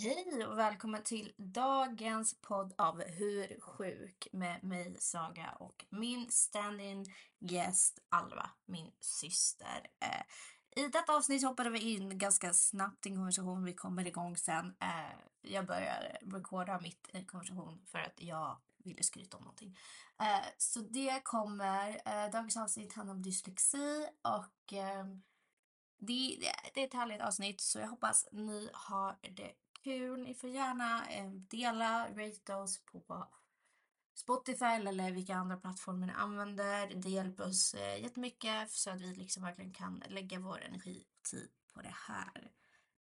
Hej och välkommen till dagens podd av Hur sjuk med mig Saga och min stand-in gäst Alva, min syster. Eh, I detta avsnitt hoppade vi in ganska snabbt i en konversation. Vi kommer igång sen. Eh, jag börjar recorda mitt i en konversation för att jag ville skryta om någonting. Så det kommer. Dagens avsnitt handlar om dyslexi och det, det, det är ett härligt avsnitt så jag hoppas ni har det kul. Ni får gärna eh, dela, rate oss på Spotify eller vilka andra plattformar ni använder. Det hjälper oss eh, jättemycket så att vi liksom verkligen kan lägga vår energi och tid på det här.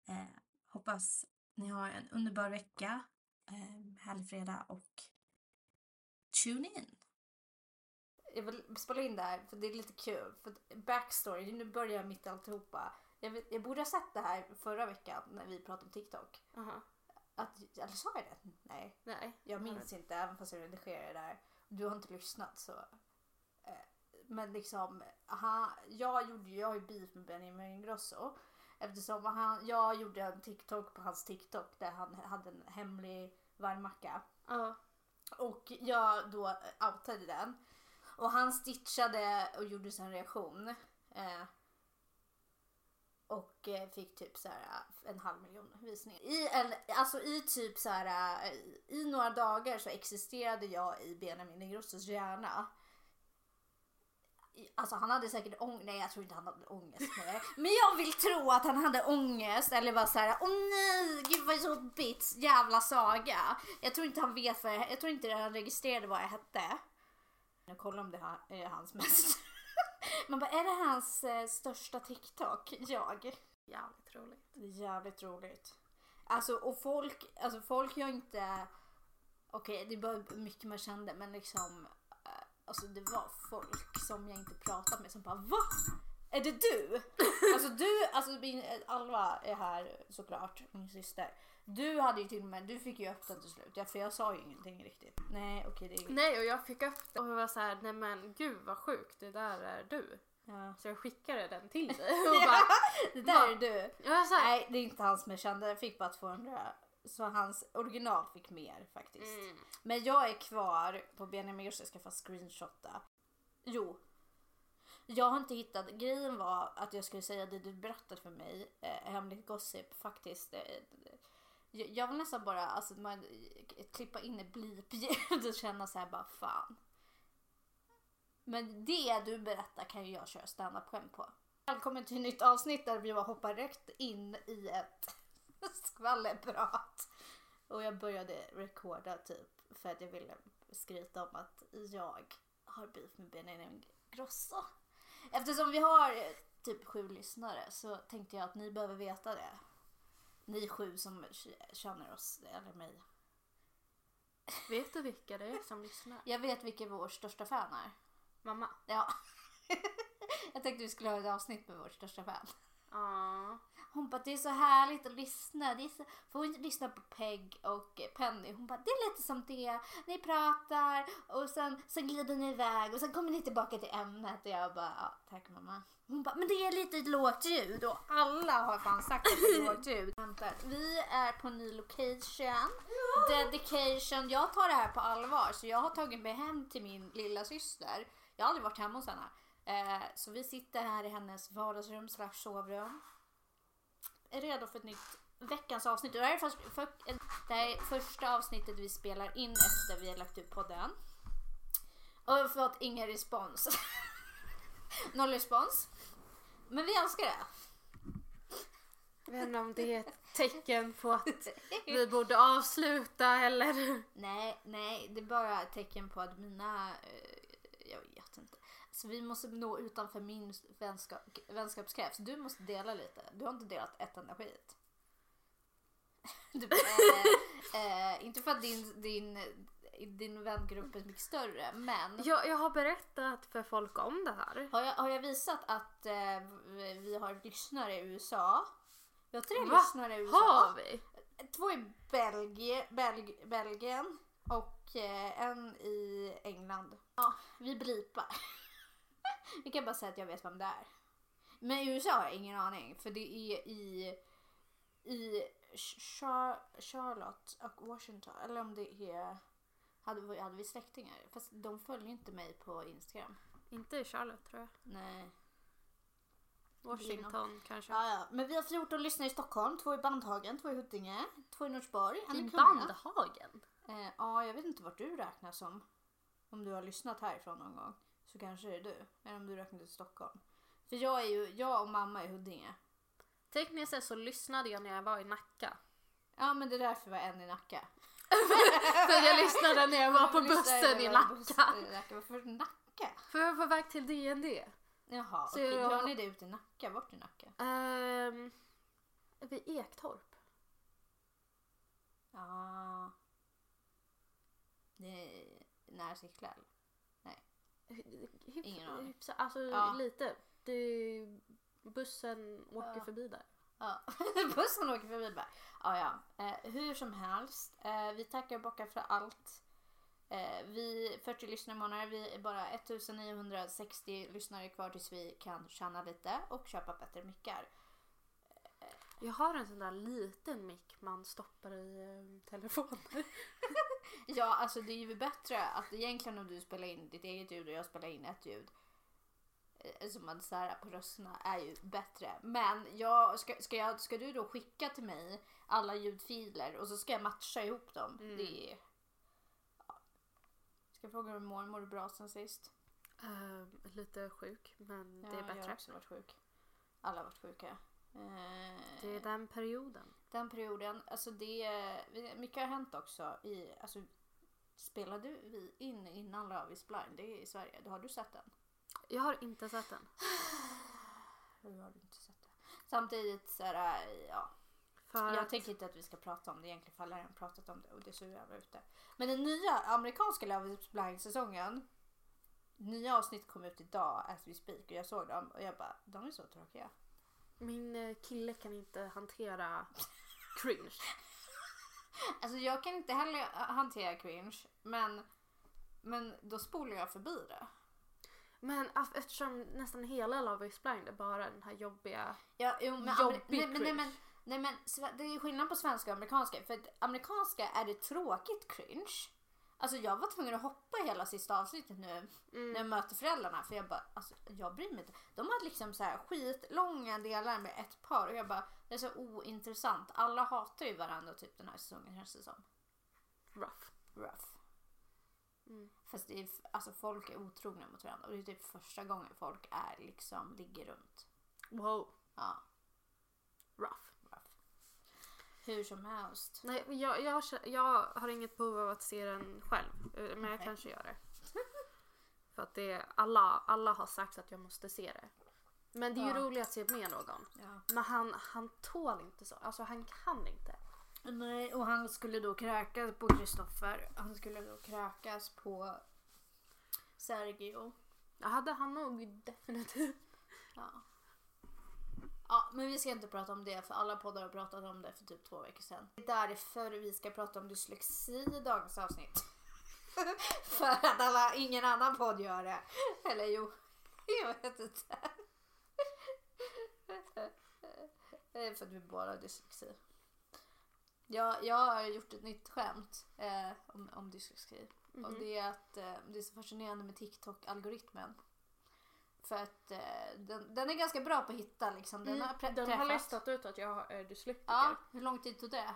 Eh, hoppas ni har en underbar vecka, eh, härlig fredag och tune in! Jag vill spela in det här för det är lite kul. För backstory, nu börjar jag mitt alltihopa. Jag, vet, jag borde ha sett det här förra veckan när vi pratade om TikTok. Aha. Att, eller sa jag det? Nej, Nej. jag minns inte även fast jag redigerade det där. Du har inte lyssnat så. Eh, men liksom, aha, jag gjorde jag har ju beef med Benjamin Ingrosso. Eftersom han, jag gjorde en TikTok på hans TikTok där han hade en hemlig varmmacka. Ja. Och jag då outade den. Och han stitchade och gjorde sin reaktion. Eh, och eh, fick typ så här eh, en halv miljon visningar. I, en, alltså i typ så här eh, i några dagar så existerade jag i Benjamin Ingrossos hjärna. Alltså han hade säkert ångest, nej jag tror inte han hade ångest med det. Men jag vill tro att han hade ångest eller bara såhär åh nej, gud vad jobbigt, jävla saga. Jag tror inte han vet vad jag, jag tror inte han registrerade vad jag hette. Jag kollar om det här är hans mest. Man bara, är det hans eh, största TikTok? Jag. Jävligt roligt. Det är jävligt roligt. Alltså och folk, alltså folk gör inte, okej det var mycket man kände men liksom, eh, alltså det var folk som jag inte pratat med som bara va? Är det du? alltså du, alltså min, Alva är här såklart, min syster. Du hade ju till och med, du fick ju upp den till slut, ja, för jag sa ju ingenting riktigt. Nej okej det är Nej och jag fick upp det och var så här, nej men gud vad sjukt, det där är du. ja. Så jag skickade den till dig och bara, Det där är du. jag var så här, Nej det är inte han som jag kände, jag fick bara 200. Så hans original fick mer faktiskt. mm. Men jag är kvar på Benjamin Grosso, jag ska få screenshotta. Jo. Jag har inte hittat, grejen var att jag skulle säga det du berättade för mig, eh, hemligt gossip faktiskt. Eh, jag, jag vill nästan bara alltså, man, klippa in ett blip-ljud och känna så här bara fan. Men det du berättar kan ju jag köra standup-skämt på. Välkommen till ett nytt avsnitt där vi bara hoppar rätt in i ett skvallerprat. Och jag började recorda typ för att jag ville skryta om att jag har beef med Benjamin Grosso. Eftersom vi har typ sju lyssnare så tänkte jag att ni behöver veta det. Ni sju som känner oss, eller mig. vet du vilka det är som lyssnar? Jag vet vilka vår största fan är. Mamma? Ja. jag tänkte vi skulle ha ett avsnitt med vår största fan. Ja. Hon bara det är så härligt att lyssna. Det är så... För hon lyssnar på Peg och Penny. Hon bara det är lite som det. Ni pratar och sen, sen glider ni iväg och sen kommer ni tillbaka till ämnet. Och jag bara ja, tack mamma. Hon bara men det är lite lågt ljud och alla har fan sagt att det är lågt ljud. Vi är på en ny location. Dedication. Jag tar det här på allvar så jag har tagit mig hem till min lilla syster. Jag har aldrig varit hemma hos henne. Eh, så vi sitter här i hennes vardagsrum slash sovrum redo för ett nytt veckans avsnitt. Det här är, först, för, det här är första avsnittet vi spelar in efter vi har lagt ut podden. Och vi har fått ingen respons. Noll respons. Men vi älskar det. Jag vet inte om det är ett tecken på att vi borde avsluta eller... Nej, nej, det är bara ett tecken på att mina... eh, jag vet inte. Så vi måste nå utanför min vänskap, vänskapskrets. Du måste dela lite. Du har inte delat ett enda skit. Du, eh, eh, inte för att din, din, din vängrupp är mycket större, men Jag, jag har berättat för folk om det här. har jag, har jag visat att eh, vi har lyssnare i USA? Vi har tre Va? lyssnare i USA. Har vi? Två i Belgie, Belg, Belgien och eh, en i England. Ja, vi blipar. vi kan bara säga att jag vet vem det är. Men i USA har jag ingen aning för det är i, i Char- Charlotte och Washington. Eller om det är... Hade, vi- hade vi släktingar? Fast de följer inte mig på Instagram. Inte i Charlotte tror jag. Nej. Washington kanske. Ja, ja. Men vi har 14 lyssnare i Stockholm. Två i Bandhagen, två i Huddinge, två i Norsborg, en i Kumla. Bandhagen. Eh, ja, jag vet inte vart du räknas som. Om du har lyssnat härifrån någon gång. Så kanske det är du. Eller om du räknar till Stockholm. För jag är ju, jag och mamma är Huddinge. Tekniskt sett så lyssnade jag när jag var i Nacka. Ja men det är därför var en i Nacka. För jag lyssnade när jag var på bussen i Nacka. Varför Nacka? För jag var på väg till DND. Jaha, Så okej. jag- Gör ni det ute i Nacka? Vart i Nacka? Um, vid Ektorp. Ja. Det är nära Sickla eller? Hyf- Ingen aning. hyfsa- Alltså Ja. lite. Det, bussen åker Ja. förbi där. Ja, bussen åker förbi bara. Ja, ja. Eh, hur som helst. Eh, vi tackar och bockar för allt. Eh, vi 40 lyssnarmånader. Vi är bara 1960 lyssnare kvar tills vi kan tjäna lite och köpa bättre mickar. Jag har en sån där liten mick man stoppar i eh, telefonen. Ja, alltså det är ju bättre att egentligen om du spelar in ditt eget ljud och jag spelar in ett ljud eh, som man särar på rösterna är ju bättre. Men jag, ska, ska, jag, ska du då skicka till mig alla ljudfiler och så ska jag matcha ihop dem? Mm. Det är... Ja. Ska fråga hur mår mår bra sen sist? Ehm, lite sjuk, men det är Ja, Jag har bättre. också varit sjuk. Alla har varit sjuka. Eh, Det är den perioden. Den perioden, alltså det, mycket har hänt också. I, alltså, spelade vi in innan Love is blind? Det är i Sverige. Har du sett den? Jag har inte sett den. Hur har du inte sett den? Samtidigt så är det, ja. För Jag tänker inte att vi ska prata om det egentligen för alla har redan pratat om det och det är så jävla ute. Men den nya amerikanska Love is blind säsongen. Nya avsnitt kom ut idag as we speak och jag såg dem och jag bara, de är så tråkiga. Min eh, kille kan inte hantera cringe. Alltså jag kan inte heller hantera cringe men, men då spolar jag förbi det. Men eftersom nästan hela Love is blind är bara den här jobbiga... Ja, jo, men, Jobbig nej, men, nej, cringe. men, nej men det är skillnad på svenska och amerikanska. För att amerikanska är det tråkigt cringe. Alltså jag var tvungen att hoppa hela sista avsnittet nu när jag möter föräldrarna. För jag bara, alltså jag bryr mig inte. De hade liksom så här skitlånga delar med ett par och jag bara, det är så ointressant. Alla hatar ju varandra typ den här säsongen känns det som. Rough. Rough. Mm. Fast det är, alltså folk är otrogna mot varandra och det är typ första gången folk är liksom, ligger runt. Wow. Ja, Rough. Hur som helst. Nej, jag, jag, jag har inget behov av att se den själv. eh, Men jag Okej. kanske gör det. För att det är, alla, alla har sagt att jag måste se det. Men det är ju Ja. roligt att se med någon. Ja. Men han, han tål inte så. Alltså han kan inte. Nej, och han skulle då kräkas på Kristoffer. Han skulle då kräkas på Sergio. Jag hade han nog definitivt. Ja. Ja, men vi ska inte prata om det för alla poddar har pratat om det för typ två veckor sedan. Det är därför vi ska prata om dyslexi i dagens avsnitt. för att alla, ingen annan podd gör det. Eller jo, jag vet inte. Det är för att vi bara har dyslexi. Jag, jag har gjort ett nytt skämt eh, om, om dyslexi. Och Mhm. det är att eh, det är så fascinerande med TikTok-algoritmen. För att eh, den, den är ganska bra på att hitta liksom. Den har, pre- Mm, den har träffat. listat ut att jag är dyslektiker. Ja, hur lång tid tog det?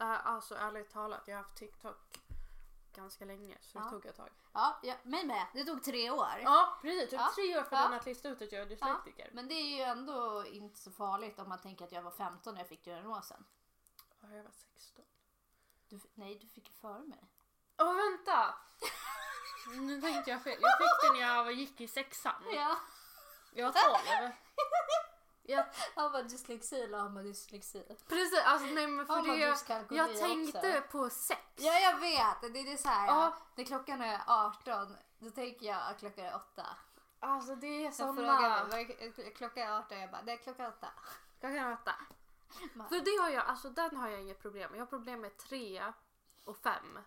Äh, alltså ärligt talat, jag har haft TikTok ganska länge så det Ja. tog ett tag. Ja, ja, mig med. Det tog tre år. Ja precis, tog Ja. tre år för Ja. den att lista ut att jag är dyslektiker. Men det är ju ändå inte så farligt om man tänker att jag var 15 när jag fick diagnosen. Ja, jag var 16. Du, nej, du fick ju före mig. Åh vänta! Nu tänkte jag fel. Jag fick den när jag gick i sexan. Ja. Jag var 12. Jag, Har man dyslexi eller har man dyslexi? precis, alltså nej men för det, jag också? tänkte på sex. Ja, jag vet. Det är det så här. Ja. När klockan är 18, då tänker jag att klockan är 8. Alltså det är Så såna... är- klockan är 18, jag bara, det är klockan 8. Klockan åtta. För det har jag, alltså den har jag inget problem med. Jag har problem med tre och fem.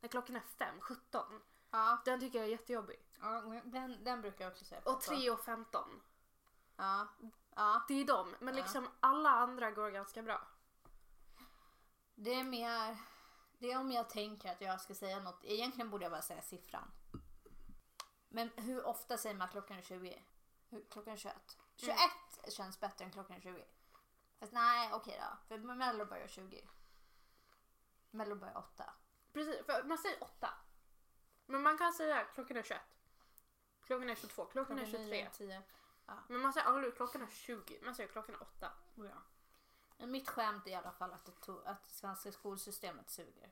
När klockan är fem, 17. Ja, Den tycker jag är jättejobbig. ja den, den brukar jag också säga. Och tre och 15. Ja. Ja. Det är de. Men Ja. liksom alla andra går ganska bra. Det är mer... Det är om jag tänker att jag ska säga något. Egentligen borde jag bara säga siffran. Men hur ofta säger man klockan är 20? Hur- Klockan är 21. 21 känns bättre än klockan är 20. Fast nej, okej då. För Mello börjar 20. Mello börjar 8. Precis, för man säger åtta. Men man kan säga klockan är 21. Klockan är 22, klockan, är 23. 10. Men man säger aldrig klockan är 20, man säger klockan är 8. Ja. Men mitt skämt är i alla fall att det, tog, att det svenska skolsystemet suger.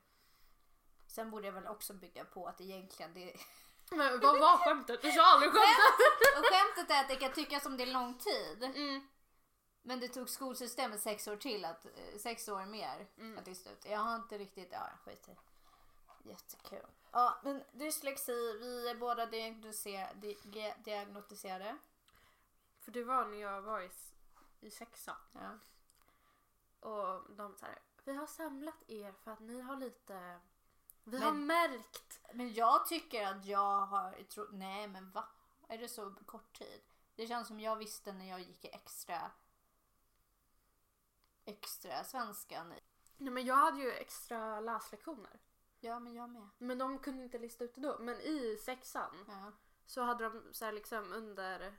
Sen borde jag väl också bygga på att egentligen det Men vad var skämtet? Du sa aldrig skämtet! Och skämtet är att det kan tyckas som det är lång tid. Mm. Men det tog skolsystemet sex år till, att, eh, sex år mer Mm. att lista ut. Jag har inte riktigt, ja skit i. Jättekul. Ja men dyslexi, vi är båda diagnostiser- di- diagnostiserade. För det var när jag var i, i sexan. Ja. Och de här, vi har samlat er för att ni har lite... Vi Men- har märkt. Men jag tycker att jag har, tro, nej men va? Är det så kort tid? Det känns som jag visste när jag gick i extra extra svenskan. Nej men jag hade ju extra läslektioner. Ja men jag med. Men de kunde inte lista ut det då. Men i sexan Ja. så hade de så här liksom under...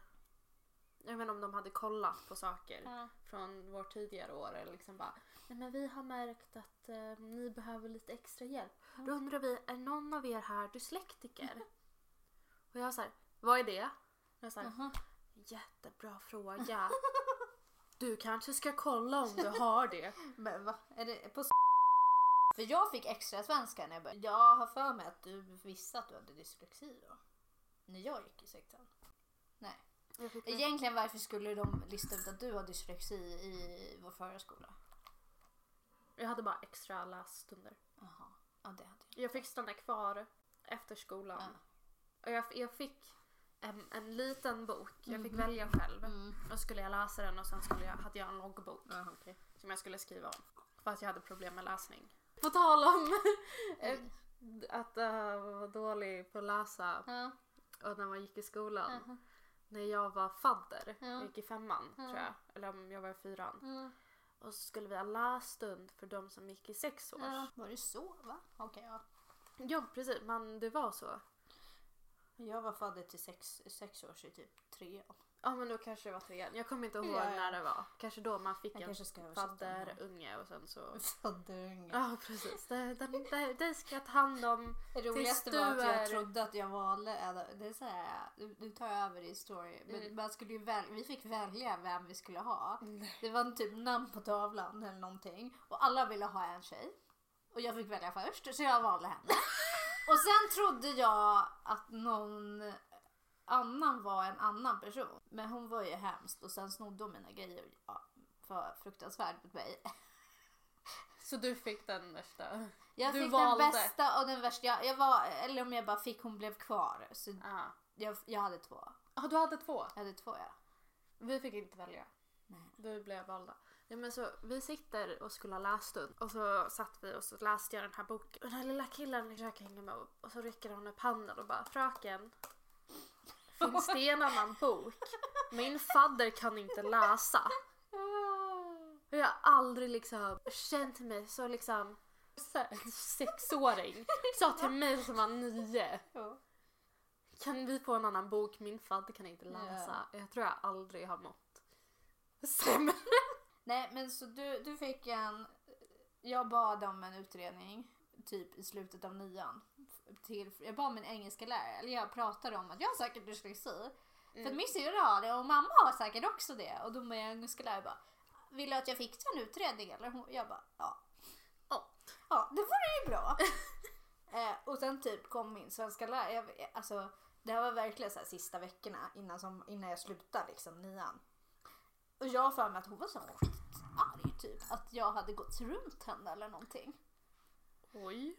Jag vet inte om de hade kollat på saker Ja. från vårt tidigare år. Eller liksom bara, Nej, men vi har märkt att eh, ni behöver lite extra hjälp. Då undrar vi, är någon av er här dyslektiker? Och jag säger, vad är det? Och jag säger, Aha. jättebra fråga. Du kanske ska kolla om du har det. Men va? Är det på s- För jag fick extra svenska när jag började. Jag har för mig att du visste att du hade dyslexi då. När jag gick i sexan. Nej. Egentligen varför skulle de lista ut att du har dyslexi i vår förra skola? jag hade bara extra lässtunder. Jaha. Ja det hade jag. Jag fick stanna kvar efter skolan. Ja. Och jag, jag fick en, en liten bok. Jag fick välja själv. Mm. Då skulle jag läsa den och sen skulle jag, hade jag en loggbok Ja, okej. som jag skulle skriva om. För att jag hade problem med läsning. På tal om eh, att uh, vara dålig på att läsa Ja. och när man gick i skolan. Jaha. När jag var fadder, Ja. jag gick i femman Ja. tror jag. Eller om jag var i fyran. Ja. Och så skulle vi ha lässtund för de som gick i sex års. Ja. Var det så va? Okej ja. Ja precis, men det var så. Jag var fadder till sex, sex år i typ tre år. Ja men då kanske det var trean. Jag kommer inte ihåg Ja, ja. när det var. Kanske då man fick Jag en fadderunge och sen så... Fadderunge. Ja precis, det, det, det, det ska jag ta hand om. Det roligaste var att jag är- trodde att jag valde, det är så här, du tar över i story. Men Mm. man skulle väl, vi fick välja vem vi skulle ha. Det var en typ namn på tavlan eller någonting. Och alla ville ha en tjej. Och jag fick välja först så jag valde henne. Och sen trodde jag att någon annan var en annan person. Men hon var ju hemskt och sen snodde hon mina grejer. Ja, var fruktansvärd mot mig. Så du fick den värsta? Jag Du fick valde. den bästa och den värsta. Jag, jag var, eller om jag bara fick, hon blev kvar. Så Ja. jag, jag hade två. Ah, du hade två? Jag hade två ja. Vi fick inte välja. Nej. Vi blev valda. Ja, men så, vi sitter och skulle ha lässtund och så satt vi och så läste jag den här boken. Och den här lilla killen försöker hänga med och så rycker han upp handen och bara Fröken, finns det en annan bok? Min fadder kan inte läsa. Jag har aldrig liksom känt mig så liksom så här, en sexåring sa till mig som var nio. Kan vi få en annan bok? Min fadder kan inte läsa. Jag tror jag aldrig har mått sämre. Nej men så du, du fick en, jag bad om en utredning typ i slutet av nian. Till, jag bad min engelska lärare, eller jag pratade om att jag har säkert dyslexi. För att min syrra har det och mamma har säkert också det. Och då min engelska lärare bara, vill du att jag fixar en utredning eller? Hon, jag bara, ja. Ja. Ja, det vore ju bra. eh, och sen typ kom min svenska lärare, jag, alltså det här var verkligen så här sista veckorna innan, som, innan jag slutade liksom nian. Och jag har för mig att hon var så skitarg typ. Att jag hade gått runt henne eller någonting. Oj.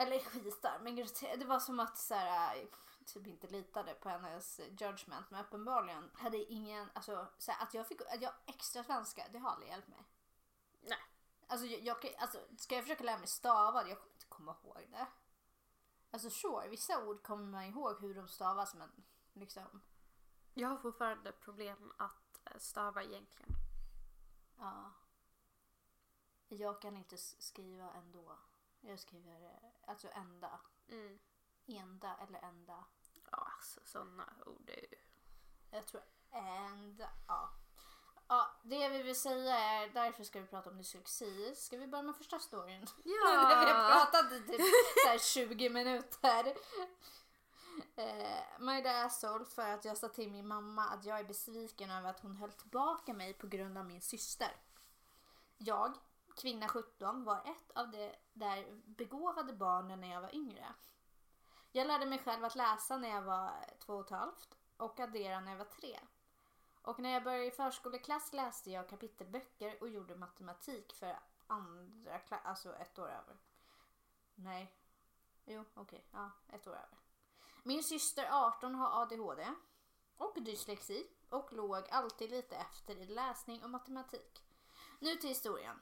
Eller skitarg, men det var som att så här, typ inte litade på hennes judgment. Men uppenbarligen hade ingen, alltså så här, att jag fick, att jag extra svenska, det har aldrig hjälpt mig. Nej. Alltså, jag, alltså ska jag försöka lära mig stava, jag kommer inte komma ihåg det. Alltså sure, vissa ord kommer man ihåg hur de stavas men liksom. Jag har fortfarande problem att eh, stava egentligen. Ja. Jag kan inte skriva ändå. Jag skriver alltså ända. Mm. Enda eller ända. Ja, alltså sådana ord är ju... Jag tror ända. Ja. Ja, det vi vill säga är därför ska vi prata om dyslexi. Ska vi börja med första storyn? vi har pratat i typ så här 20 minuter. Eh, Magda Asshole för att jag sa till min mamma att jag är besviken över att hon höll tillbaka mig på grund av min syster. Jag, kvinna 17, var ett av de där begåvade barnen när jag var yngre. Jag lärde mig själv att läsa när jag var två och ett halvt och addera när jag var tre. Och när jag började i förskoleklass läste jag kapitelböcker och gjorde matematik för andra klass, alltså ett år över. Nej. Jo, okej. Ja, ett år över. Min syster 18 har ADHD och dyslexi och låg alltid lite efter i läsning och matematik. Nu till historien.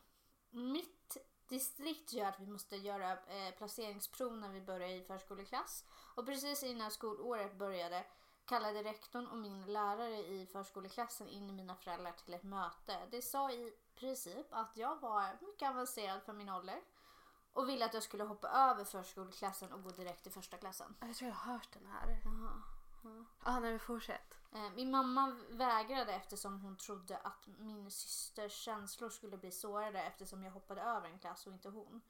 Mitt distrikt gör att vi måste göra eh, placeringsprov när vi börjar i förskoleklass och precis innan skolåret började kallade rektorn och min lärare i förskoleklassen in mina föräldrar till ett möte. Det sa i princip att jag var mycket avancerad för min ålder och ville att jag skulle hoppa över förskoleklassen och gå direkt till första klassen. Jag tror jag har hört den här. Jaha. Ja, när vi fortsätter. Eh, Eh, min mamma vägrade eftersom hon trodde att min systers känslor skulle bli sårade eftersom jag hoppade över en klass och inte hon.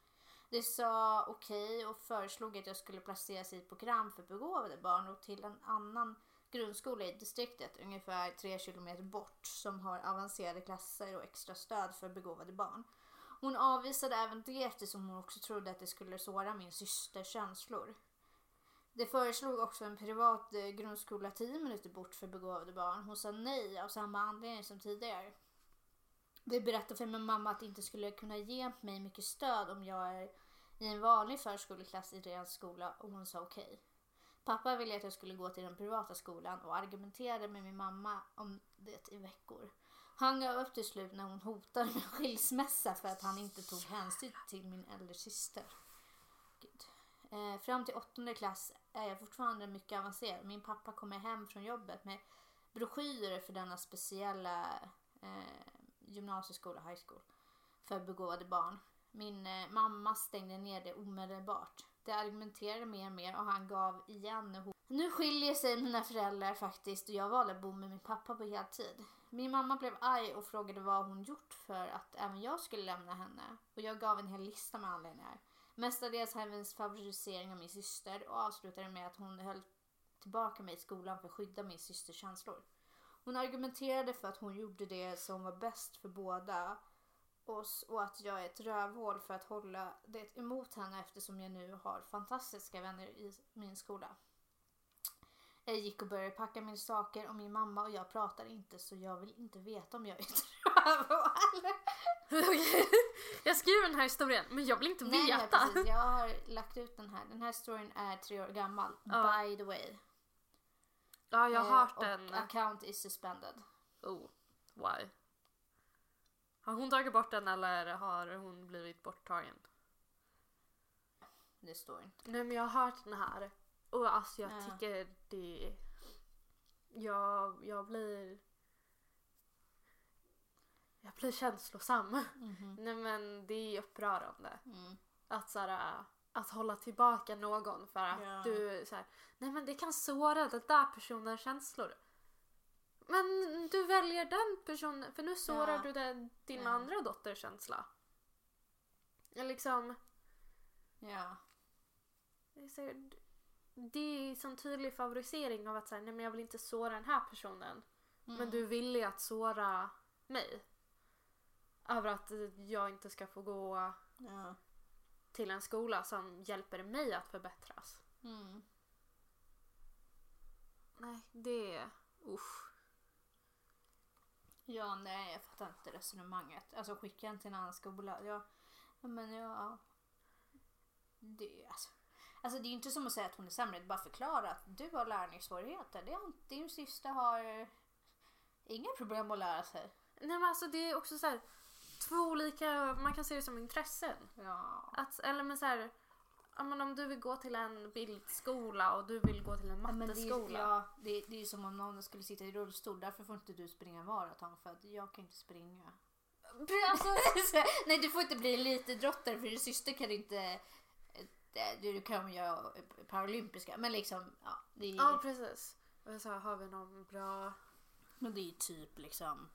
Det sa okej och föreslog att jag skulle placeras i ett program för begåvade barn och till en annan grundskola i distriktet ungefär tre kilometer bort som har avancerade klasser och extra stöd för begåvade barn. Hon avvisade även det eftersom hon också trodde att det skulle såra min systers känslor. Det föreslog också en privat eh, grundskola 10 minuter bort för begåvade barn. Hon sa nej av samma anledning som tidigare. Vi berättade för min mamma att det inte skulle kunna ge mig mycket stöd om jag är i en vanlig förskoleklass i deras skola och hon sa okej. Pappa ville att jag skulle gå till den privata skolan och argumenterade med min mamma om det i veckor. Han gav upp till slut när hon hotade med skilsmässa för att han inte tog hänsyn till min äldre syster. Gud. Eh, fram till åttonde klass är jag fortfarande mycket avancerad. Min pappa kommer hem från jobbet med broschyrer för denna speciella eh, gymnasieskola, high school, för begåvade barn. Min eh, mamma stängde ner det omedelbart. Det argumenterade mer och mer och han gav igen. Nu skiljer sig mina föräldrar faktiskt och jag valde att bo med min pappa på heltid. Min mamma blev arg och frågade vad hon gjort för att även jag skulle lämna henne. Och jag gav en hel lista med anledningar. Mestadels hennes favorisering av min syster och avslutade med att hon höll tillbaka mig i skolan för att skydda min systers känslor. Hon argumenterade för att hon gjorde det som var bäst för båda oss och att jag är ett rövhål för att hålla det emot henne eftersom jag nu har fantastiska vänner i min skola. Jag gick och började packa mina saker och min mamma och jag pratar inte så jag vill inte veta om jag är. Okej. jag skriver den här historien men jag vill inte Nej, nej, veta. precis. Jag har lagt ut den här. Den här storyn är tre år gammal. Ja. By the way. Ja, jag har Eh, hört och den. account is suspended. Oh, why? Har hon tagit bort den eller har hon blivit borttagen? Det står inte. Nej men jag har hört den här och alltså jag Ja. tycker det... Jag, jag blir... Jag blir känslosam. Mhm. Nej men det är upprörande. Mm. Att såhär, att hålla tillbaka någon för att Ja. du såhär, nej men det kan såra den där personens känslor. Men du väljer den personen för nu sårar Ja. du den, din Ja. andra dotters känsla. Liksom, Ja. det är, så det är sån tydlig favorisering av att säga nej men jag vill inte såra den här personen. Men Mm. du vill ju att såra mig. Över att jag inte ska få gå Ja. till en skola som hjälper mig att förbättras. Mm. Nej, det är... Usch. Ja, nej, jag fattar inte resonemanget. Alltså skicka en till en annan skola. Ja, ja, men ja. Det, alltså. Alltså det är ju inte som att säga att hon är sämre. Är bara förklara att du har lärningssvårigheter. Det har, din syster har inga problem att lära sig. Nej men alltså det är också så här två olika, man kan se det som intressen. Ja. Att, eller men så här, Ja, men om du vill gå till en bildskola och du vill gå till en Ja, men det, är- matteskola. ja, det, det är ju som om någon skulle sitta i rullstol. Därför får inte du springa maraton för att jag kan inte springa. Alltså, Nej du får inte bli elitidrottare för din syster kan inte eh, det- du kan göra paralympiska men liksom ja, det är, ja, precis. Och jag sa, har vi någon bra... men det är typ liksom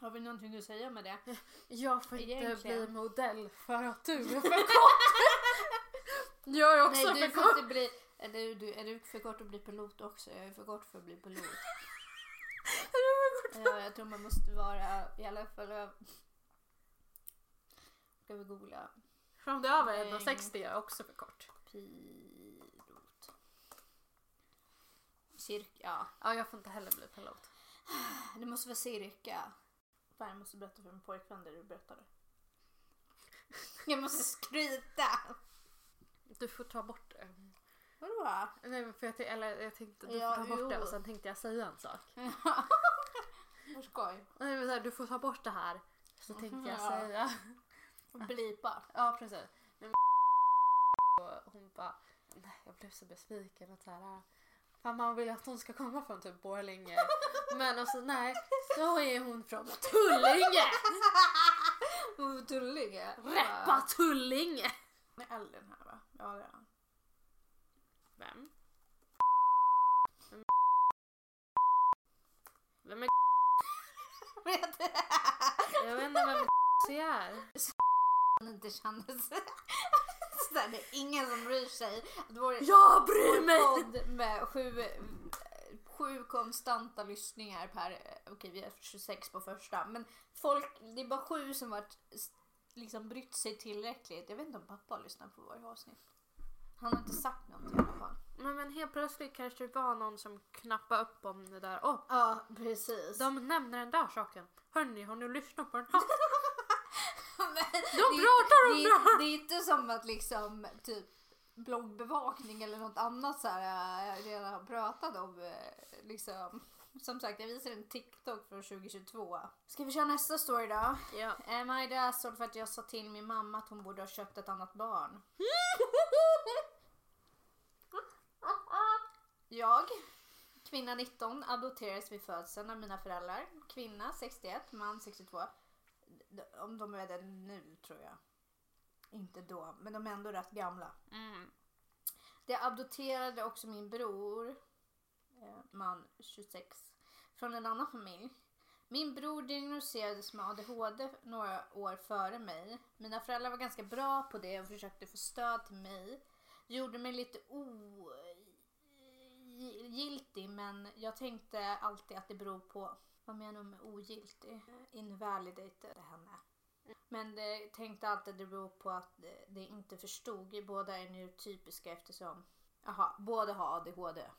har vi någonting att säga med det? Jag får inte Egentligen. bli modell för att du är för kort. jag är också Nej du för kort. inte bli är du, du, är du för kort att bli pilot också? Jag är för kort för att bli pilot. ja, jag tror man måste vara i alla fall Ska vi googla För om du är över Nej. 1,60 är jag också för kort. pilot? Cirka, ja. Ja, jag får inte heller bli pilot. Det måste vara cirka. Fan, jag måste berätta för min pojkvän det du berättade. Jag måste skryta! Du får ta bort det. Vadå? Nej, för jag, t- eller, jag tänkte du Ja, får ta bort jo. det och sen tänkte jag säga en sak. Vad skoj. Nej, men så här, du får ta bort det här. Så tänkte jag Ja. säga. Blipa. Ja, precis. Men och hon bara, nej jag blev så besviken och så här. Fan man vill att hon ska komma från typ Borlänge. Men alltså nej, då är hon från Tullinge! Tullinge. Reppa Tullinge! Med äldre än här va? Ja det är han. Vem? Vem är? Jag vet inte vem är. Han inte kändes. Sådär, det är ingen som bryr sig. att vår, Jag bryr mig! podd med sju, sju konstanta lyssningar per... Okej vi är 26 på första. Men folk, det är bara sju som varit liksom brytt sig tillräckligt. Jag vet inte om pappa har lyssnat på våra avsnitt. Han har inte sagt något i alla fall. Men, men helt plötsligt kanske det var någon som knappade upp om det där. Åh, Ja precis. de nämner den där saken. Hörni, har ni lyssnat på den här? De pratar om det här! det, är inte som att liksom typ bloggbevakning eller något annat så här jag redan har pratat om. eh, Liksom. Som sagt, jag visar en TikTok från 2022. Ska vi köra nästa story då? Ja. Am I the asshole för att jag sa till min mamma att hon borde ha köpt ett annat barn? Jag, kvinna 19, adopterades vid födseln av mina föräldrar. Kvinna 61, man 62. Om de är det nu tror jag. Inte då, men de är ändå rätt gamla. Mm. Det adopterade också min bror, eh, man 26, från en annan familj. Min bror diagnostiserades med ADHD några år före mig. Mina föräldrar var ganska bra på det och försökte få stöd till mig. Gjorde mig lite ogiltig men jag tänkte alltid att det beror på, vad menar du med ogiltig? Invalidated henne. Men det tänkte alltid det beror på att det- inte förstod. Båda är neurotypiska eftersom, jaha, båda har ADHD.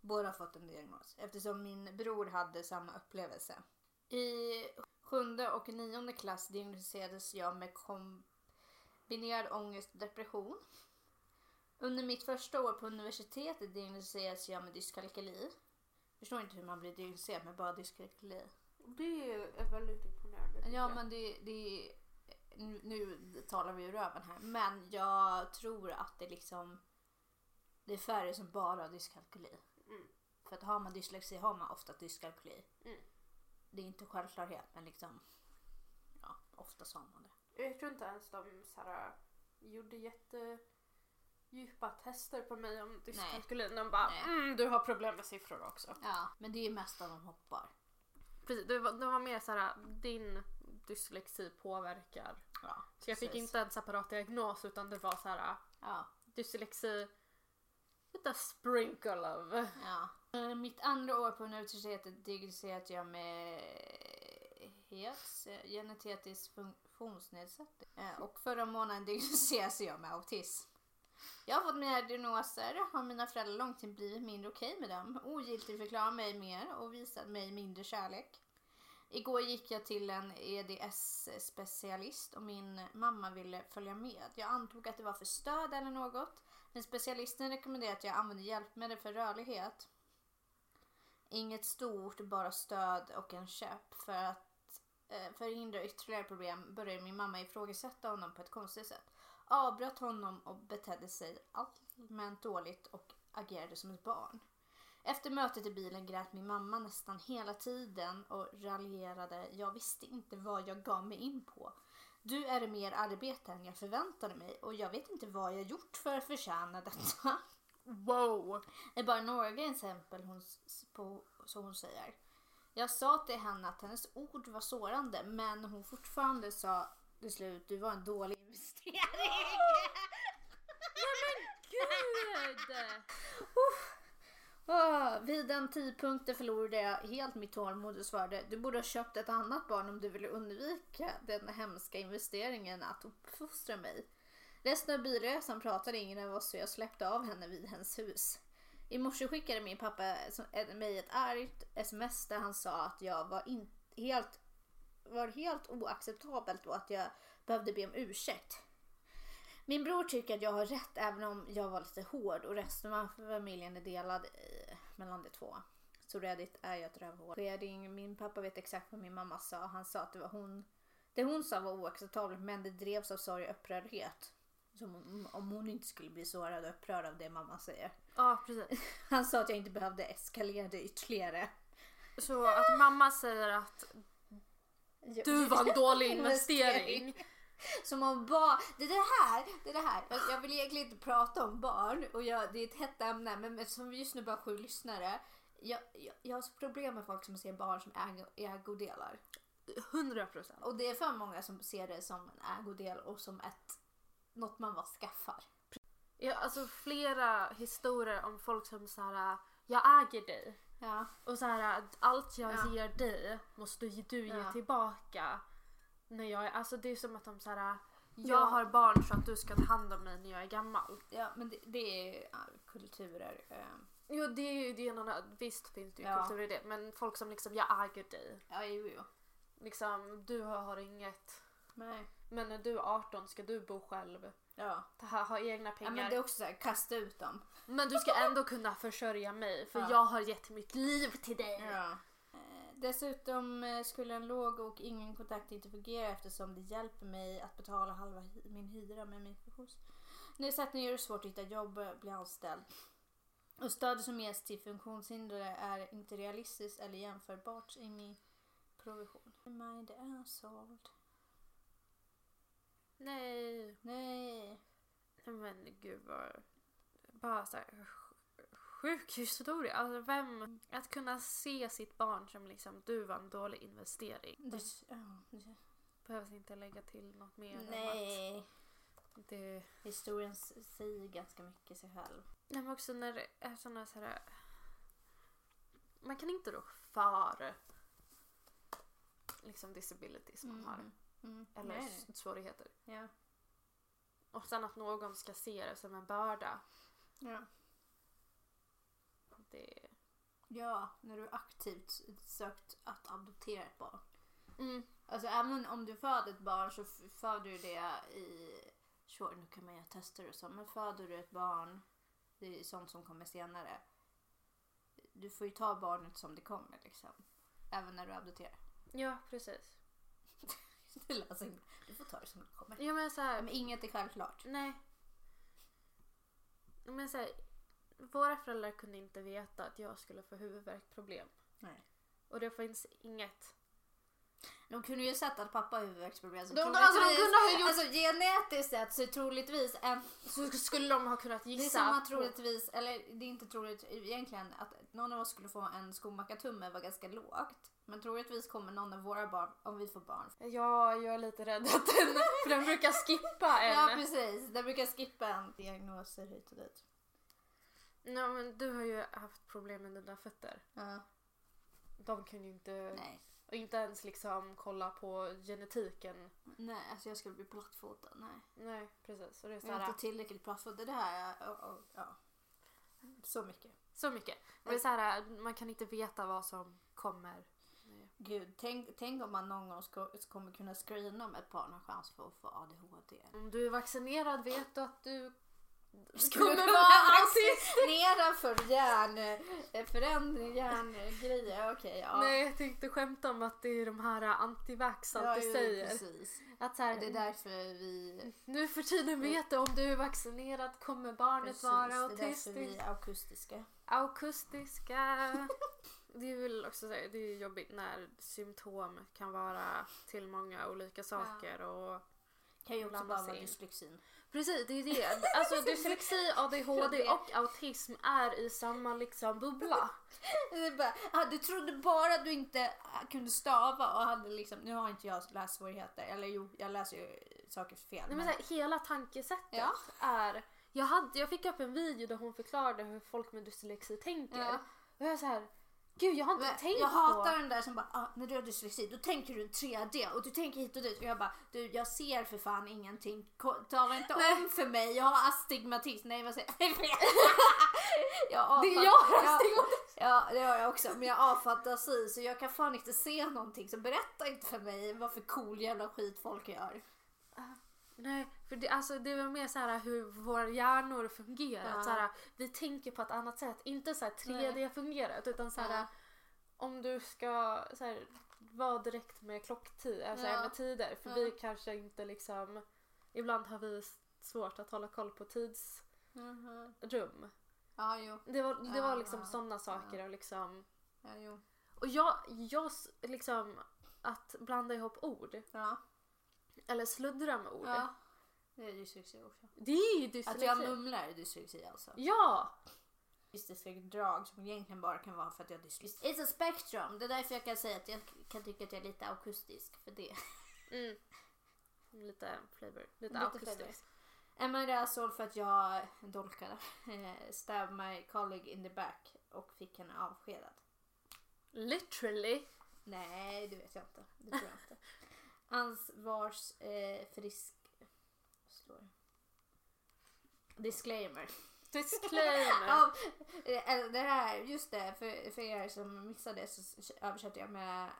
Båda har fått en diagnos eftersom min bror hade samma upplevelse. I sjunde och nionde klass diagnostiserades jag med kombinerad ångest och depression. Under mitt första år på universitetet diagnostiserades jag med dyskalkyli. Förstår inte hur man blir diagnostiserad med bara dyskalkyli. Det är väldigt imponerande. Ja jag. men det, det nu, nu talar vi ur röven här. Men jag tror att det liksom det är färre som bara har dyskalkyli. Mm. För att har man dyslexi har man ofta dyskalkyli. Mm. Det är inte självklarhet men liksom ja, ofta har man det. Jag tror inte ens de så här, gjorde jättedjupa tester på mig om dyskalkylin. De bara, Nej. mm, du har problem med siffror också. Ja, men det är mest att de hoppar. Precis, det var, det var mer så här, din dyslexi påverkar. Ja, Så jag fick precis. inte en separat diagnos utan det var så här, Ja, dyslexi with a sprinkle of. ja. Eh, Mitt andra år på universitetet diagnostiserade jag med HES, eh, genetisk funktionsnedsättning. Eh, Och förra månaden diagnostiserades jag med autism. Jag har fått mina diagnoser, har mina föräldrar långtid blivit mindre okej med dem, Ogiltigförklarar mig mer och visat mig mindre kärlek. Igår gick jag till en EDS-specialist och min mamma ville följa med. Jag antog att det var för stöd eller något, men specialisten rekommenderade att jag använder hjälpmedel för rörlighet. Inget stort, bara stöd och en käpp. För att eh, förhindra ytterligare problem började min mamma ifrågasätta honom på ett konstigt sätt avbröt honom och betedde sig allmänt dåligt och agerade som ett barn. Efter mötet i bilen grät min mamma nästan hela tiden och raljerade. Jag visste inte vad jag gav mig in på. Du är mer arbete än jag förväntade mig och jag vet inte vad jag gjort för att förtjäna detta. Wow! Det är bara några exempel hon, på, som hon säger. Jag sa till henne att hennes ord var sårande men hon fortfarande sa till slut du var en dålig investering. Gud! Ah, vid den tidpunkten förlorade jag helt mitt tålamod och svarade du borde ha köpt ett annat barn om du ville undvika den hemska investeringen att uppfostra mig. Resten av bilresan pratade ingen av oss så jag släppte av henne vid hennes hus. I morse skickade min pappa eh, mig ett argt sms där han sa att jag var in, helt, var helt oacceptabelt och att jag behövde be om ursäkt. Min bror tycker att jag har rätt även om jag var lite hård och resten av familjen är delad i, mellan de två. Så redigt är jag ett rövhål. Min pappa vet exakt vad min mamma sa. Han sa att det var hon. Det hon sa var oacceptabelt men det drevs av sorg och upprördhet. Som om, om hon inte skulle bli sårad och upprörd av det mamma säger. Ja, precis. Han sa att jag inte behövde eskalera det ytterligare. Så att mamma säger att du var en dålig investering. Som om barn, det är det här, det är det här. Jag, jag vill egentligen inte prata om barn och jag, det är ett hett ämne men eftersom vi just nu bara sju lyssnare. Jag, jag, jag har så problem med folk som ser barn som ägo, ägodelar. 100 procent. Och det är för många som ser det som en ägodel och som ett, något man bara skaffar. Ja, alltså flera historier om folk som så här, jag äger dig. Ja. Och så här, att allt jag Ja. ger dig måste du ge Ja. tillbaka. När jag är, alltså det är som att de så här, jag Ja. har barn så att du ska ta hand om mig när jag är gammal. ja, men det, det är kulturer. eh. Jo det är ju det är någon, visst finns det ju Ja. kultur i det men folk som liksom jag äger dig. Ja, jo, jo. Liksom du har, har inget. Nej. Men när du är 18 ska du bo själv. Ja. Ta, ha egna ja, pengar. men det är också så här, kasta ut dem. Men du ska ändå kunna försörja mig för Ja. jag har gett mitt liv till dig. Ja. Eh, Dessutom eh, skulle en låg och ingen kontakt inte fungera eftersom det hjälper mig att betala halva min hyra med min funktionsnedsättning gör det svårt att hitta jobb och bli anställd. Och stödet som ges till funktionshindrade är inte realistiskt eller jämförbart i min provision. Mind assault. Nej. Nej. Men gud vad... Bara så här, sjuk historia. Alltså vem... Att kunna se sitt barn som liksom du var en dålig investering. Det, det, behövs inte lägga till något mer nej. det... Historien säger ganska mycket sig själv. Nej men också när det är såna så här... Man kan inte rå för liksom disabilities man har. Mm. Eller Nej. svårigheter. Ja. Och sen att någon ska se det som en börda. Ja. Det... Ja, när du aktivt sökt att adoptera ett barn. Mm. Alltså även om du föder ett barn så föder du det i... Sure, nu kan man göra tester och så. Men föder du ett barn, det är sånt som kommer senare. Du får ju ta barnet som det kommer liksom. Även när du adopterar. Ja precis. Det Du får ta det som det kommer. Ja men så här, Men inget är självklart. Nej. Men så här, våra föräldrar kunde inte veta att jag skulle få huvudvärksproblem. Nej. Och det finns inget. De kunde ju sett att pappa har huvudvärksproblem. så De- alltså, de kunde ha gjort- Alltså genetiskt sett så troligtvis en Så skulle de ha kunnat Det är gissa. som att troligtvis, eller det är inte troligt egentligen, att någon av oss skulle få en skomakartumme var ganska lågt. Men troligtvis kommer någon av våra barn, om vi får barn. Ja, jag är lite rädd att den, för den brukar skippa en. Ja precis, den brukar skippa en diagnoser hit och dit. Ja, men du har ju haft problem med dina fötter. Ja, De kan ju inte, nej. Och inte ens liksom kolla på genetiken. Nej, alltså jag skulle bli plattfotad, nej. Nej, precis. Och det är så, Jag är inte tillräckligt plattfotad. Det här, ja, ja, ja. Så mycket. så mycket. Och det är så här, man kan inte veta vad som kommer. Gud, tänk, tänk om man någon gång ska, kommer kunna screena om ett barn har chans för att få ADHD. Om du är vaccinerad vet du att du Skulle vara autist. vaccinera för hjärnförändring, hjärngrejer? Okej, ja. Nej jag tänkte skämta om att det är de här antivax Ja, alltid säger. Precis. Att så här, Det är därför vi... nu för tiden vet du om du är vaccinerad kommer barnet Precis, vara det är därför autistiskt. vi är akustiska. Akustiska. Det är väl också så här, det är jobbigt när symptom kan vara till många olika saker och Kan ju också bara vara dyslexin. Precis, det är det. Alltså dyslexi, ADHD och autism är i samma liksom bubbla. Bara, ah, du trodde bara att du inte ah, kunde stava och hade liksom, nu har inte jag lässvårigheter, eller jo, jag läser ju saker fel. Nej, men men- så här, hela tankesättet Ja. är... Jag, hade, jag fick upp en video där hon förklarade hur folk med dyslexi tänker. Ja. Och jag är så här, gud jag har inte Men tänkt jag på... hatar den där som bara, ah, när du har dyslexi då tänker du 3D och du tänker hit och dit och jag bara, du jag ser för fan ingenting. Tala inte Nej. om för mig, jag har astigmatism. Nej vad säger jag? jag Det är avfat- jag har astigmatism. Ja det har jag också, men jag har afantasi så jag kan fan inte se någonting. Så berätta inte för mig vad för cool jävla skit folk gör. Nej, för det, alltså, det var mer så här hur våra hjärnor fungerar. Ja. Så här, vi tänker på ett annat sätt. Inte så här 3D-fungerat utan så här, Ja. om du ska så här, vara direkt med klocktid, alltså Ja. med tider. För Ja. vi kanske inte liksom... Ibland har vi svårt att hålla koll på tidsrum. Ja jo. Det var, det var liksom Ja. sådana saker och liksom... Ja, jo. Och jag, jag liksom... Att blanda ihop ord. Ja. Eller sluddra med ord. ja. Det är dyslexi också. Det är ju Att dyslexi. jag mumlar är dyslexi alltså. Ja! autistiska drag som egentligen bara kan vara för att jag är dyslexi. It's a spectrum. Det är därför jag kan säga att jag kan tycka att jag är lite akustisk för det. Mm. Lite flavor. Lite, Lite akustisk. flavor. Emma är rasol för att jag dolkade. Eh, Stabbed my colleague in the back och fick henne avskedad. Literally. Nej, det vet jag inte. Det tror jag inte. Ansvars eh, frisk... vad står det? Disclaimer. Disclaimer. Ja, eh, det här, just det, för, för er som missade så översätter jag med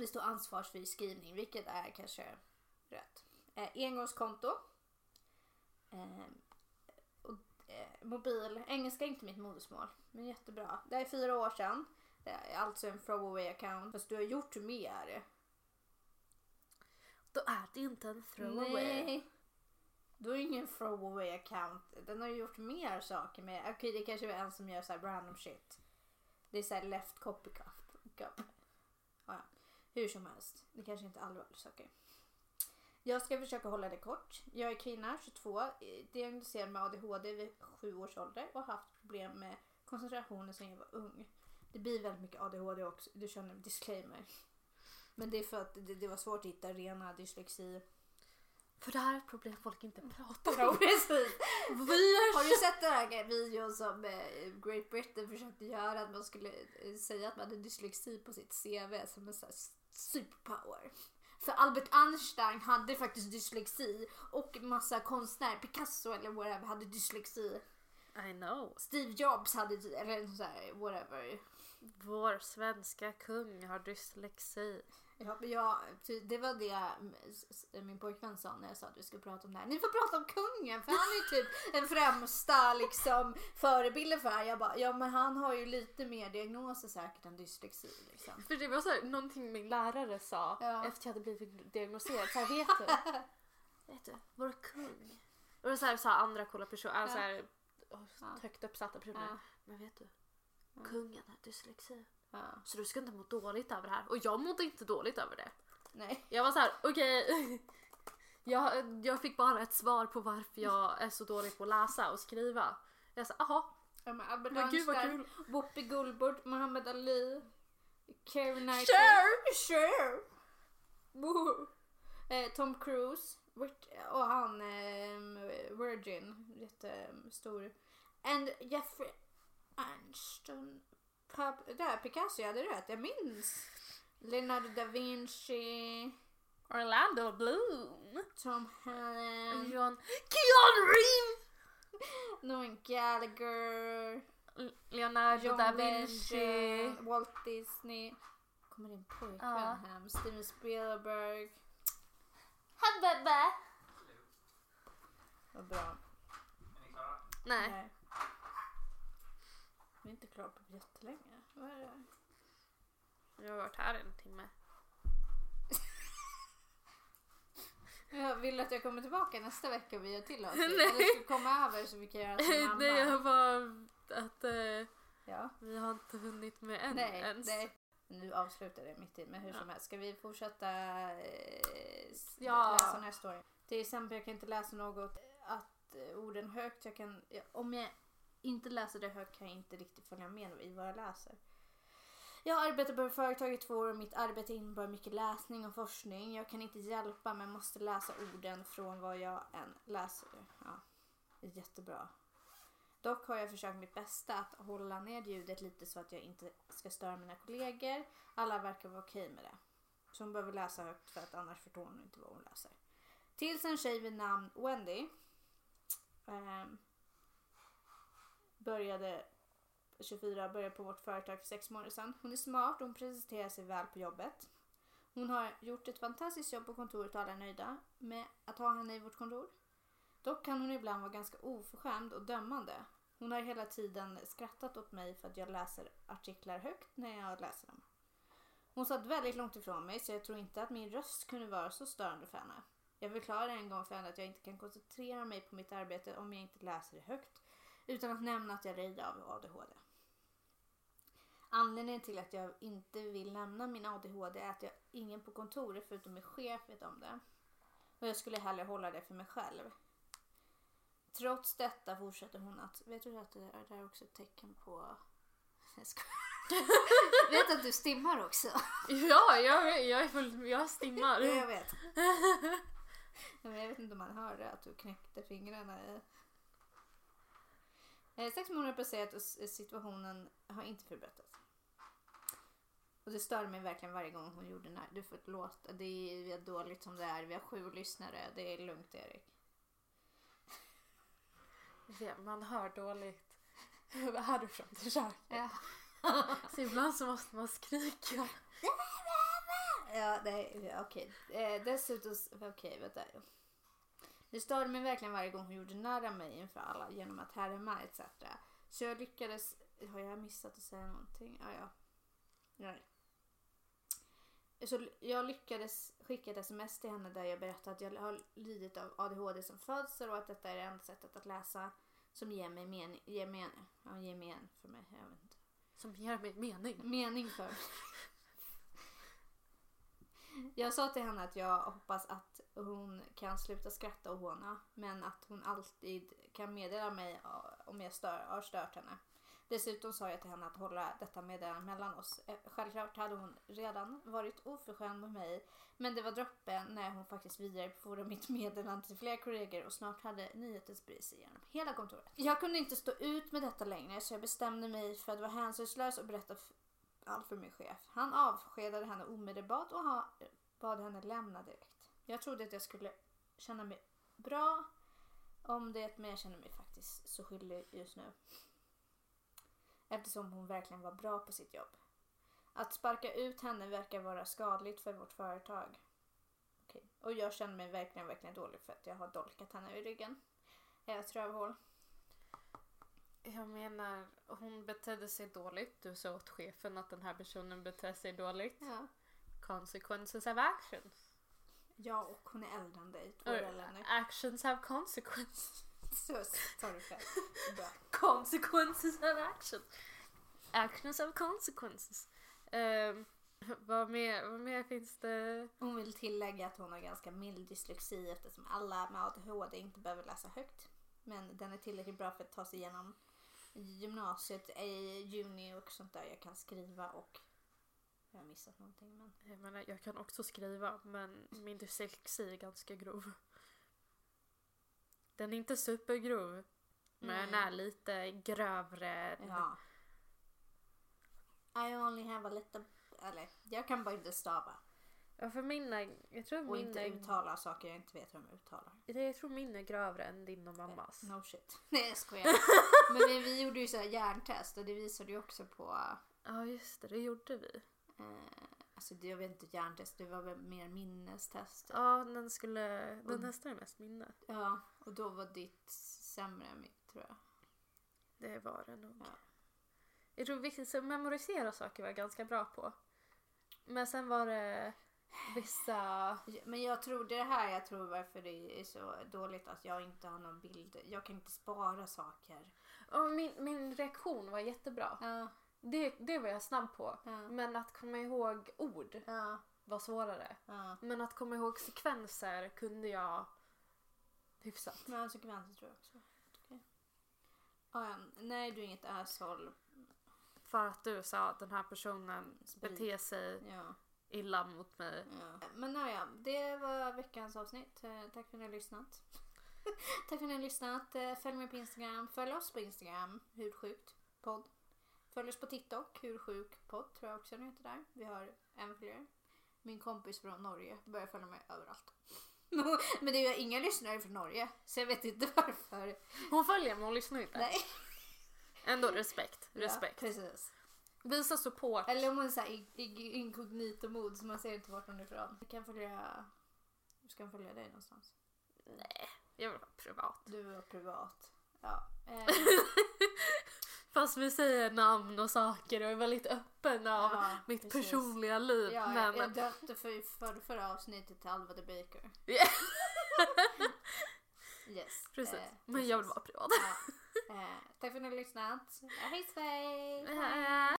det står ansvarsfri skrivning, vilket är kanske rätt. Eh, engångskonto. Eh, och, eh, mobil. Engelska är inte mitt modersmål, men jättebra. Det är fyra år sedan. Det är alltså en throwaway account. Fast du har gjort mer. Då är det inte en throwaway. Nej. Då är det ingen throwaway account. Den har ju gjort mer saker med. Okej, det kanske är en som gör så här random shit. Det är såhär left copy cup. cup. Ja, ja. Hur som helst. Det kanske inte är allvarliga saker. Jag ska försöka hålla det kort. Jag är kvinna, 22, eh, diagnostiserad med ADHD vid 7 års ålder och har haft problem med koncentrationen sedan jag var ung. Det blir väldigt mycket ADHD också. Du känner disclaimer. Men det är för att det, det var svårt att hitta rena dyslexi För det här är ett problem folk inte pratar om. Precis. Vi Har du sett den här videon som eh, Great Britain försökte göra? Att man skulle eh, säga att man hade dyslexi på sitt CV som en sån här superpower. För Albert Einstein hade faktiskt dyslexi och massa konstnärer, Picasso eller whatever, hade dyslexi. I know. Steve Jobs hade, eller så här, whatever. Vår svenska kung har dyslexi. Ja, ty- det var det min pojkvän sa när jag sa att vi skulle prata om det här. Ni får prata om kungen för han är ju typ den främsta liksom, förebilden för det här. Jag bara, ja men han har ju lite mer diagnoser säkert än dyslexi. Liksom. För det var så här, någonting min lärare sa Ja. efter jag hade blivit diagnostiserad. Så här, vet du? vet du? Vår kung. Och så här, så här andra coola personer, Ja. alltså här, Ja. högt uppsatta personer. Ja. Men vet du? Ja. Kungen har dyslexi. Ja. Så du ska inte må dåligt över det här. Och jag mådde inte dåligt över det. Nej. Jag var så här: okej. jag, jag fick bara ett svar på varför jag är så dålig på att läsa och skriva. Jag sa, aha, Ja, men Albert men gud vad Einstein, kul. Whoopi Goldberg, Muhammad Ali, Keira Knightley. Cher! Cher! Woo. Eh, Tom Cruise och han eh, Virgin, jättestor. And Jeffrey Aniston. Där, Picasso, jag hade rätt, jag minns. Leonardo da Vinci, Orlando Bloom. Tom Hanks, John Keanu Reeves. Noel Gallagher, Leonardo John da Vinci. Legend, Walt Disney. Kommer din pojkvän Ja. hem? Steven Spielberg. Hababa. Vad bra. Nej. Vi är inte klara på jättelänge. Vad är det? Jag har varit här en timme. Jag vill att jag kommer tillbaka nästa vecka och vi gör till oss. Eller ska komma över så vi kan göra som mamma? Nej, jag bara att eh, Ja. vi har inte hunnit med än Nej, ens. nej. Nu avslutar det mitt i, men hur Ja. som helst. Ska vi fortsätta eh, Ja. läsa den här storyn? Till exempel, jag kan inte läsa något att eh, orden högt. Jag kan, om jag inte läser det högt kan jag inte riktigt följa med i vad jag läser. Jag har arbetat på ett företag i två år och mitt arbete innebär mycket läsning och forskning. Jag kan inte hjälpa men måste läsa orden från vad jag än läser. Ja, det jättebra. Dock har jag försökt mitt bästa att hålla ner ljudet lite så att jag inte ska störa mina kollegor. Alla verkar vara okej med det. Så hon behöver läsa högt för att annars förstår hon inte vad hon läser. Tills en tjej vid namn Wendy Um, började 24 började på vårt företag för sex månader sedan. Hon är smart och hon presenterar sig väl på jobbet. Hon har gjort ett fantastiskt jobb på kontoret och alla är nöjda med att ha henne i vårt kontor. Dock kan hon ibland vara ganska oförskämd och dömande. Hon har hela tiden skrattat åt mig för att jag läser artiklar högt när jag läser dem. Hon satt väldigt långt ifrån mig så jag tror inte att min röst kunde vara så störande för henne. Jag förklarade en gång för henne att jag inte kan koncentrera mig på mitt arbete om jag inte läser det högt utan att nämna att jag lider av ADHD. Anledningen till att jag inte vill nämna min ADHD är att jag ingen på kontoret förutom min chef vet om det. Och jag skulle hellre hålla det för mig själv. Trots detta fortsätter hon att... Vet du att det är det är också ett tecken på... Jag skojar. vet att du stimmar också? Ja, jag, jag är full, jag stimmar. Ja, jag vet. Men jag vet inte om man hörde att du knäckte fingrarna i... Eh, Sex månader passerat och situationen har inte förbättrats. Och det störde mig verkligen varje gång hon gjorde den här. Du får låta. Det är, vi är dåligt som det är. Vi har sju lyssnare. Det är lugnt Erik. Ja, man hör dåligt. Härifrån till köket. Ja. Så ibland så måste man skrika. Ja, nej, okej. Eh, dessutom, okej, vänta. Det störde mig verkligen varje gång hon gjorde narr av mig inför alla genom att härma etc. Så jag lyckades, har jag missat att säga någonting? Ja, ja. Nej. Så jag lyckades skicka ett sms till henne där jag berättade att jag har lidit av ADHD som födsel och att detta är det enda sättet att läsa som ger mig mening, ger men, ja, ger men för mig. Jag vet inte Som ger mig mening. mening för. Jag sa till henne att jag hoppas att hon kan sluta skratta och håna men att hon alltid kan meddela mig om jag stör, har stört henne. Dessutom sa jag till henne att hålla detta meddelande mellan oss. Eh, självklart hade hon redan varit oförskämd med mig men det var droppen när hon faktiskt vidarebefordrade mitt meddelande till flera kollegor och snart hade nyheten spridit sig genom hela kontoret. Jag kunde inte stå ut med detta längre så jag bestämde mig för att vara hänsynslös och berätta allt för min chef. Han avskedade henne omedelbart och bad henne lämna direkt. Jag trodde att jag skulle känna mig bra om det men jag känner mig faktiskt så skyldig just nu. Eftersom hon verkligen var bra på sitt jobb. Att sparka ut henne verkar vara skadligt för vårt företag. Okej. Och jag känner mig verkligen, verkligen dålig för att jag har dolkat henne i ryggen. Jag är ett rövhål. Jag menar, hon betedde sig dåligt. Du sa åt chefen att den här personen beter sig dåligt. Ja. Consequences have actions. Ja, och hon är äldre än dig. Två år äldre än dig. actions have consequences. Så tar du själv. Bra. Consequences have actions. Actions have consequences. Um, vad, mer, vad mer finns det? Hon vill tillägga att hon har ganska mild dyslexi eftersom alla med ADHD inte behöver läsa högt. Men den är tillräckligt bra för att ta sig igenom gymnasiet, i juni och sånt där. Jag kan skriva och jag har missat någonting. Men... Jag menar, jag kan också skriva men min dyslexi är ganska grov. Den är inte supergrov. Men den är lite grövre. Ja. I only have a little... Eller, jag kan bara inte stava. Ja, för min är, jag tror Och min inte uttala saker jag inte vet hur de uttalar. jag tror min är grövre än din och mammas. No shit. Nej jag skojar. Men vi, vi gjorde ju så här hjärntest och det visade ju också på... Ja just det, det gjorde vi. Eh, alltså det, jag vet inte hjärntest, det var väl mer minnestest. Ja, den skulle, den Och- testade mest minne. Ja, och då var ditt sämre än mitt tror jag. Det var det nog. Ja. Jag tror vissa memorisera saker var jag ganska bra på. Men sen var det vissa... Men jag tror det är det här jag tror varför det är så dåligt att jag inte har någon bild. Jag kan inte spara saker. Och min, min reaktion var jättebra. Ja, Det, det var jag snabb på. ja, Men att komma ihåg ord ja, var svårare. Men att komma ihåg sekvenser kunde jag hyfsat. Men sekvenser tror jag också. Ja, ja. Nej, du är inget asshole. För att du sa att den här personen Sprit. beter sig Ja. Illa mot mig. Ja. Men ja, det var veckans avsnitt. Eh, Tack för att ni har lyssnat. Tack för att ni har lyssnat. Eh, Följ mig på Instagram. Följ oss på Instagram. Hur sjukt podd. Följ oss på TikTok. Hur sjuk podd tror jag också den heter där. Vi har en fler. Min kompis från Norge börjar följa mig överallt. Men det är ju inga lyssnare från Norge. Så jag vet inte varför. Hon följer men hon lyssnar inte. Nej. Ändå respekt. Respekt. Ja, precis. Visa support. Eller om hon är såhär i- i- inkognito mod så man ser inte vart hon är ifrån. Vi kan följa... Ska hon följa dig någonstans? Nej, jag vill vara privat. Du var privat. Ja. Eh, Fast vi säger namn och saker och är väldigt öppen av ja, mitt precis. personliga liv. Ja, men jag, döpte för, för förra avsnittet till Alva the Baker. Yeah. Yes. Precis. eh, men jag vill vara privat. Ja. Eh, tack för att ni har lyssnat. Hej svej! Eh,